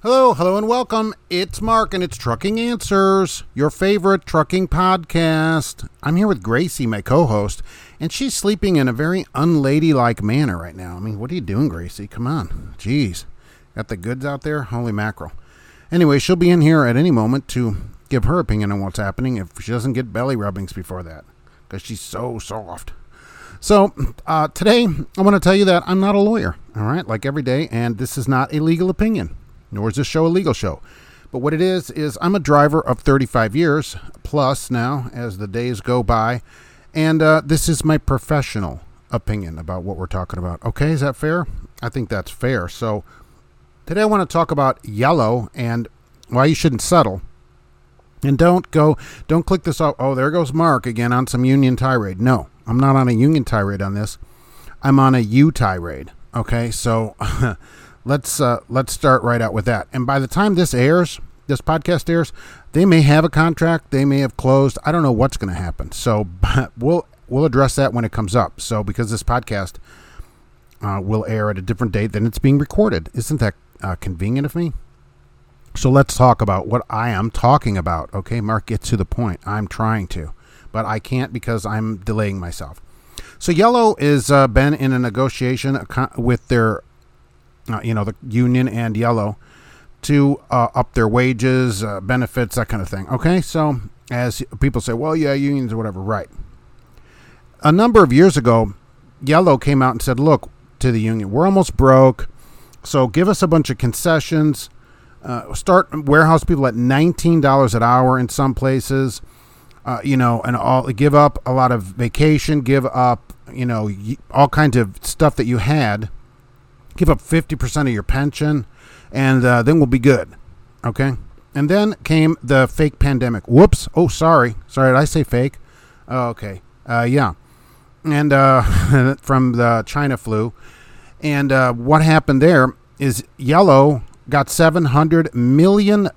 Hello, hello, and welcome. It's Mark, and it's Trucking Answers, your favorite trucking podcast. I'm here with Gracie, my co host, and she's sleeping in a very unladylike manner right now. I mean, what are you doing, Gracie? Come on. Jeez. Got the goods out there? Holy mackerel. Anyway, she'll be in here at any moment to give her opinion on what's happening if she doesn't get belly rubbings before that, because she's so soft. So, uh, today, I want to tell you that I'm not a lawyer, all right, like every day, and this is not a legal opinion, nor is this show a legal show. But what it is, is I'm a driver of 35 years plus now as the days go by, and uh, this is my professional opinion about what we're talking about. Okay, is that fair? I think that's fair. So, today I want to talk about yellow and why you shouldn't settle. And don't go, don't click this off. Oh, there goes Mark again on some union tirade. No, I'm not on a union tirade on this. I'm on a U tirade. Okay, so let's uh, let's start right out with that. And by the time this airs, this podcast airs, they may have a contract, they may have closed. I don't know what's going to happen. So we'll we'll address that when it comes up. So because this podcast uh, will air at a different date than it's being recorded, isn't that uh, convenient of me? So let's talk about what I am talking about. Okay, Mark, get to the point. I'm trying to but I can't because I'm delaying myself. So Yellow has uh, been in a negotiation with their, uh, you know, the union and Yellow to uh, up their wages, uh, benefits, that kind of thing. Okay, so as people say, well, yeah, unions or whatever, right. A number of years ago, Yellow came out and said, look, to the union, we're almost broke, so give us a bunch of concessions. Uh, start warehouse people at $19 an hour in some places uh, you know, and all give up a lot of vacation, give up, you know, all kinds of stuff that you had, give up 50% of your pension, and uh, then we'll be good. Okay. And then came the fake pandemic. Whoops. Oh, sorry. Sorry. Did I say fake? Oh, okay. Uh, yeah. And uh, from the China flu. And uh, what happened there is Yellow got $700 million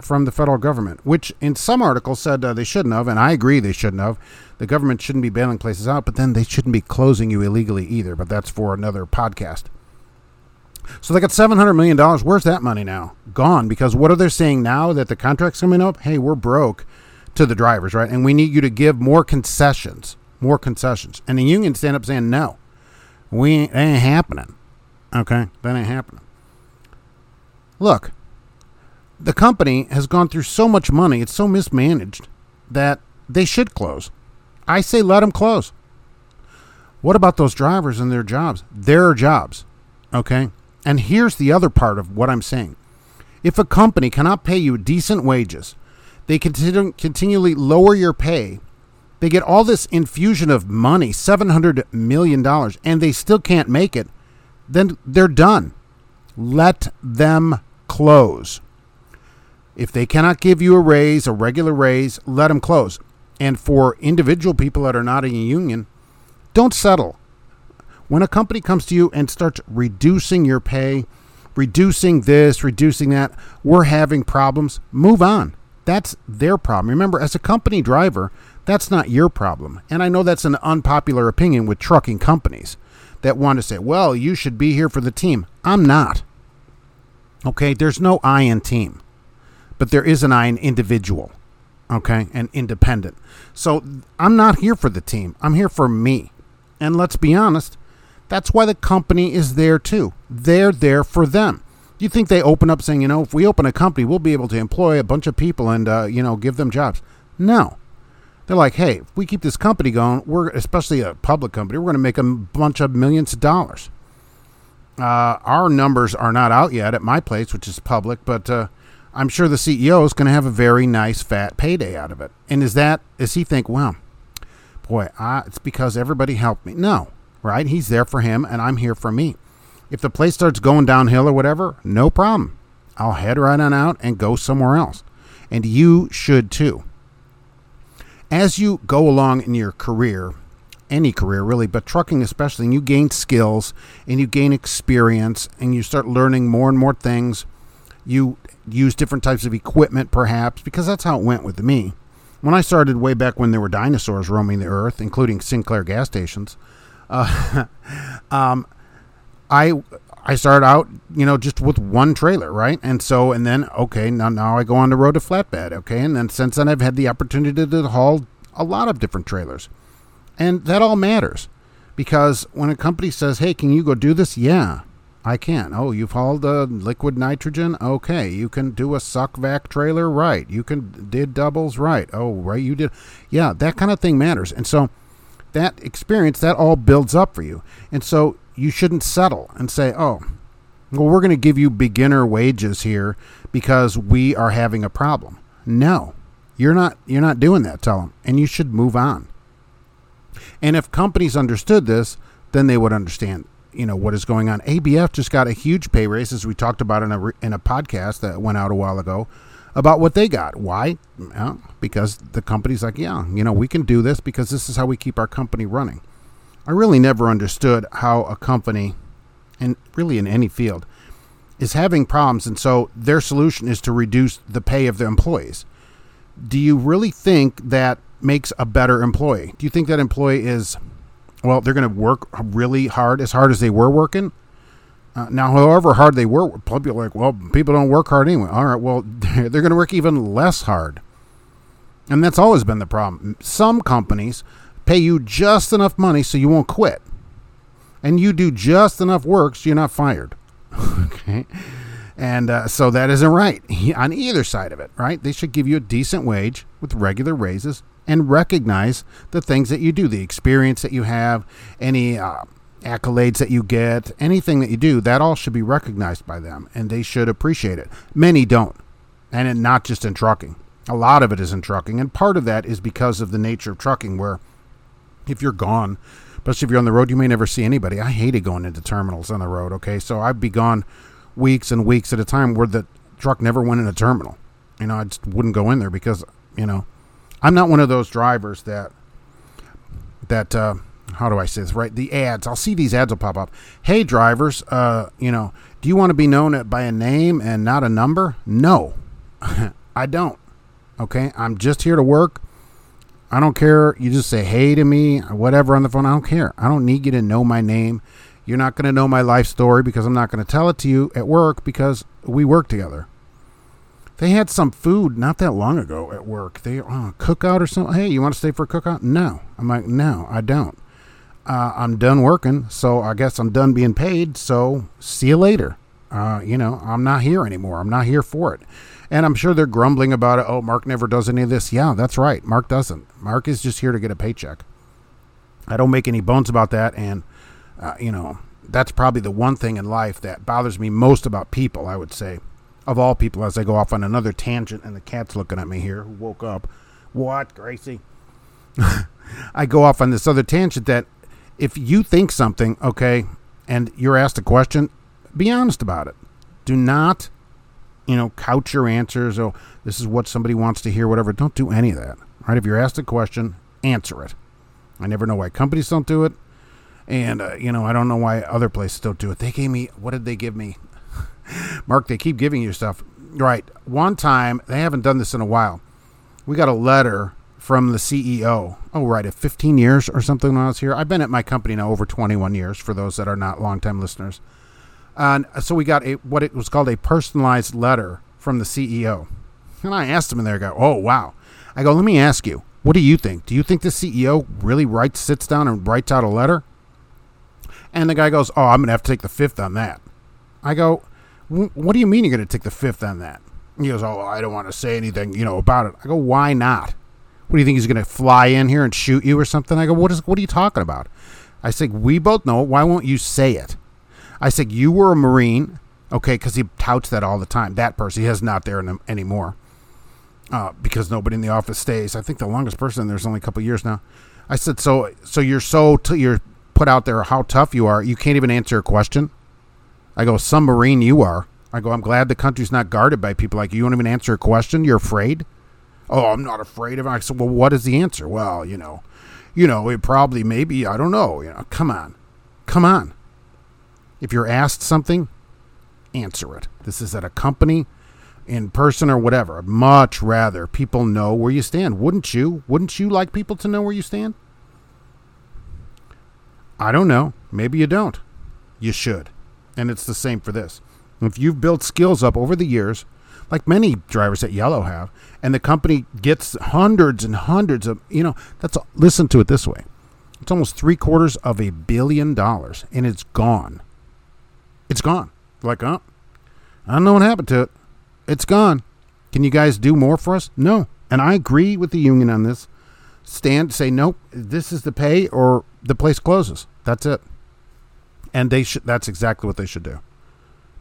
from the federal government, which in some articles said uh, they shouldn't have, and I agree they shouldn't have. The government shouldn't be bailing places out, but then they shouldn't be closing you illegally either, but that's for another podcast. So they got $700 million. Where's that money now? Gone, because what are they saying now that the contract's coming up? Hey, we're broke to the drivers, right? And we need you to give more concessions, more concessions. And the union stand up saying, no, we ain't, that ain't happening. Okay, that ain't happening. Look, the company has gone through so much money, it's so mismanaged that they should close. I say let them close. What about those drivers and their jobs? Their jobs. Okay? And here's the other part of what I'm saying. If a company cannot pay you decent wages, they continue, continually lower your pay, they get all this infusion of money, $700 million, and they still can't make it, then they're done let them close. If they cannot give you a raise, a regular raise, let them close. And for individual people that are not in a union, don't settle. When a company comes to you and starts reducing your pay, reducing this, reducing that, we're having problems, move on. That's their problem. Remember, as a company driver, that's not your problem. And I know that's an unpopular opinion with trucking companies that want to say, well, you should be here for the team. I'm not. Okay, there's no I in team, but there is an I in individual. Okay, and independent. So I'm not here for the team. I'm here for me. And let's be honest, that's why the company is there too. They're there for them. You think they open up saying, you know, if we open a company, we'll be able to employ a bunch of people and, uh, you know, give them jobs? No. They're like, hey, if we keep this company going, we're especially a public company, we're going to make a bunch of millions of dollars. Uh, our numbers are not out yet at my place, which is public, but uh, I'm sure the CEO is going to have a very nice fat payday out of it. And is that is he think, well, boy, I, it's because everybody helped me? No, right? He's there for him, and I'm here for me. If the place starts going downhill or whatever, no problem. I'll head right on out and go somewhere else. And you should too as you go along in your career, any career really, but trucking especially, and you gain skills and you gain experience and you start learning more and more things. You use different types of equipment, perhaps, because that's how it went with me. When I started way back when there were dinosaurs roaming the earth, including Sinclair gas stations, uh, um, I I started out, you know, just with one trailer, right? And so, and then, okay, now, now I go on the road to flatbed, okay? And then since then, I've had the opportunity to haul a lot of different trailers. And that all matters because when a company says, hey, can you go do this? Yeah, I can. Oh, you've hauled a liquid nitrogen? Okay. You can do a suck vac trailer? Right. You can did doubles? Right. Oh, right. You did. Yeah, that kind of thing matters. And so that experience, that all builds up for you. And so you shouldn't settle and say, oh, well, we're going to give you beginner wages here because we are having a problem. No, you're not. You're not doing that. Tell them, and you should move on. And if companies understood this, then they would understand you know what is going on. ABF just got a huge pay raise, as we talked about in a in a podcast that went out a while ago about what they got. Why? Because the company's like, yeah, you know, we can do this because this is how we keep our company running. I really never understood how a company, and really in any field, is having problems, and so their solution is to reduce the pay of their employees. Do you really think that makes a better employee? Do you think that employee is well, they're going to work really hard, as hard as they were working. Uh, now, however hard they work, people are like, well, people don't work hard anyway. All right, well, they're going to work even less hard. And that's always been the problem. Some companies pay you just enough money so you won't quit. And you do just enough work so you're not fired. okay. And uh, so that isn't right on either side of it, right? They should give you a decent wage with regular raises and recognize the things that you do, the experience that you have, any uh, accolades that you get, anything that you do, that all should be recognized by them and they should appreciate it. Many don't, and not just in trucking. A lot of it is in trucking, and part of that is because of the nature of trucking, where if you're gone, especially if you're on the road, you may never see anybody. I hated going into terminals on the road, okay? So I'd be gone weeks and weeks at a time where the truck never went in a terminal. You know, I just wouldn't go in there because, you know, I'm not one of those drivers that that uh, how do I say this right? The ads. I'll see these ads will pop up. Hey drivers, uh, you know, do you want to be known by a name and not a number? No, I don't. Okay, I'm just here to work. I don't care. You just say hey to me, whatever on the phone. I don't care. I don't need you to know my name. You're not going to know my life story because I'm not going to tell it to you at work because we work together. They had some food not that long ago at work. They uh, cookout or something. Hey, you want to stay for a cookout? No. I'm like, no, I don't. Uh, I'm done working, so I guess I'm done being paid. So see you later. Uh, you know, I'm not here anymore. I'm not here for it. And I'm sure they're grumbling about it. Oh, Mark never does any of this. Yeah, that's right. Mark doesn't. Mark is just here to get a paycheck. I don't make any bones about that. And, uh, you know, that's probably the one thing in life that bothers me most about people, I would say of all people, as I go off on another tangent, and the cat's looking at me here, woke up. What, Gracie? I go off on this other tangent that if you think something, okay, and you're asked a question, be honest about it. Do not, you know, couch your answers. Oh, this is what somebody wants to hear, whatever. Don't do any of that. Right? If you're asked a question, answer it. I never know why companies don't do it. And, uh, you know, I don't know why other places don't do it. They gave me, what did they give me? Mark, they keep giving you stuff. Right. One time, they haven't done this in a while. We got a letter from the CEO. Oh, right. At 15 years or something when I was here. I've been at my company now over 21 years for those that are not longtime listeners. And so we got a what it was called a personalized letter from the CEO. And I asked him in there, I go, oh, wow. I go, let me ask you, what do you think? Do you think the CEO really writes, sits down and writes out a letter? And the guy goes, oh, I'm going to have to take the fifth on that. I go, what do you mean you're going to take the fifth on that? He goes, oh, I don't want to say anything, you know, about it. I go, why not? What do you think he's going to fly in here and shoot you or something? I go, what is? What are you talking about? I said, we both know. Why won't you say it? I said, you were a Marine, okay? Because he touts that all the time. That person, he has not there anymore uh, because nobody in the office stays. I think the longest person there's only a couple years now. I said, so so you're so t- you're put out there how tough you are. You can't even answer a question. I go, some Marine you are. I go, I'm glad the country's not guarded by people like you. You won't even answer a question. You're afraid. Oh, I'm not afraid of it. I said, well, what is the answer? Well, you know, you know, it probably maybe I don't know. You know, come on, come on. If you're asked something, answer it. This is at a company, in person or whatever. I'd much rather people know where you stand. Wouldn't you? Wouldn't you like people to know where you stand? I don't know. Maybe you don't. You should. And it's the same for this. If you've built skills up over the years, like many drivers at Yellow have, and the company gets hundreds and hundreds of, you know, that's listen to it this way. It's almost three quarters of a billion dollars, and it's gone. It's gone. Like, oh, I don't know what happened to it. It's gone. Can you guys do more for us? No. And I agree with the union on this. Stand, say, nope, this is the pay, or the place closes. That's it. And they should. That's exactly what they should do.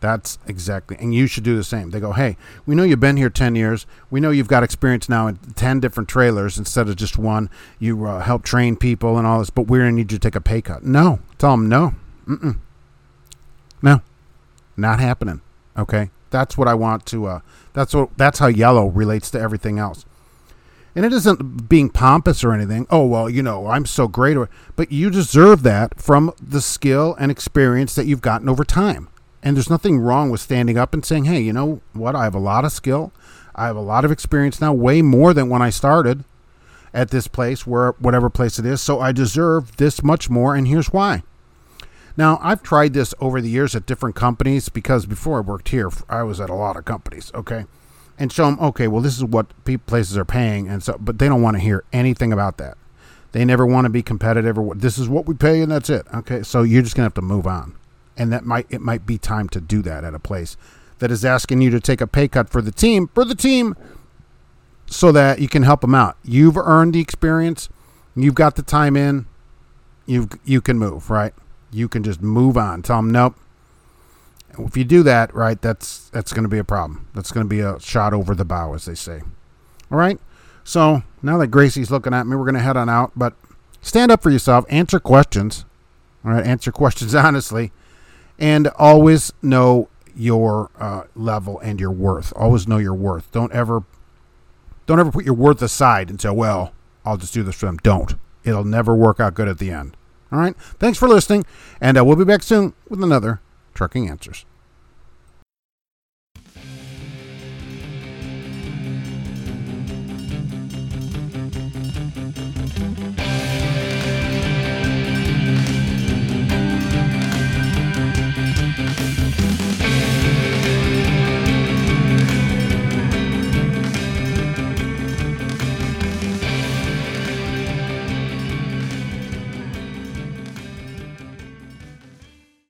That's exactly, and you should do the same. They go, hey, we know you've been here 10 years. We know you've got experience now in 10 different trailers instead of just one. You uh, help train people and all this, but we're going to need you to take a pay cut. No. Tell them no. Mm-mm. No. Not happening. Okay. That's what I want to, uh, that's what, that's how yellow relates to everything else. And it isn't being pompous or anything. Oh, well, you know, I'm so great. But you deserve that from the skill and experience that you've gotten over time. And there's nothing wrong with standing up and saying, hey, you know what? I have a lot of skill. I have a lot of experience now, way more than when I started at this place, where whatever place it is. So I deserve this much more, and here's why. Now, I've tried this over the years at different companies because before I worked here, I was at a lot of companies, okay? And show them, okay, well, this is what places are paying, and so, but they don't want to hear anything about that. They never want to be competitive or what. this is what we pay, and that's it. Okay, so you're just gonna have to move on and that might it might be time to do that at a place that is asking you to take a pay cut for the team for the team so that you can help them out. You've earned the experience, you've got the time in, you you can move, right? You can just move on. Tell them nope. If you do that, right, that's that's going to be a problem. That's going to be a shot over the bow, as they say. All right. So now that Gracie's looking at me, we're going to head on out. But stand up for yourself. Answer questions. All right. Answer questions honestly and always know your uh, level and your worth. Always know your worth. Don't ever, don't ever put your worth aside and say, "Well, I'll just do this for them." Don't. It'll never work out good at the end. All right. Thanks for listening, and uh, we'll be back soon with another Trucking Answers.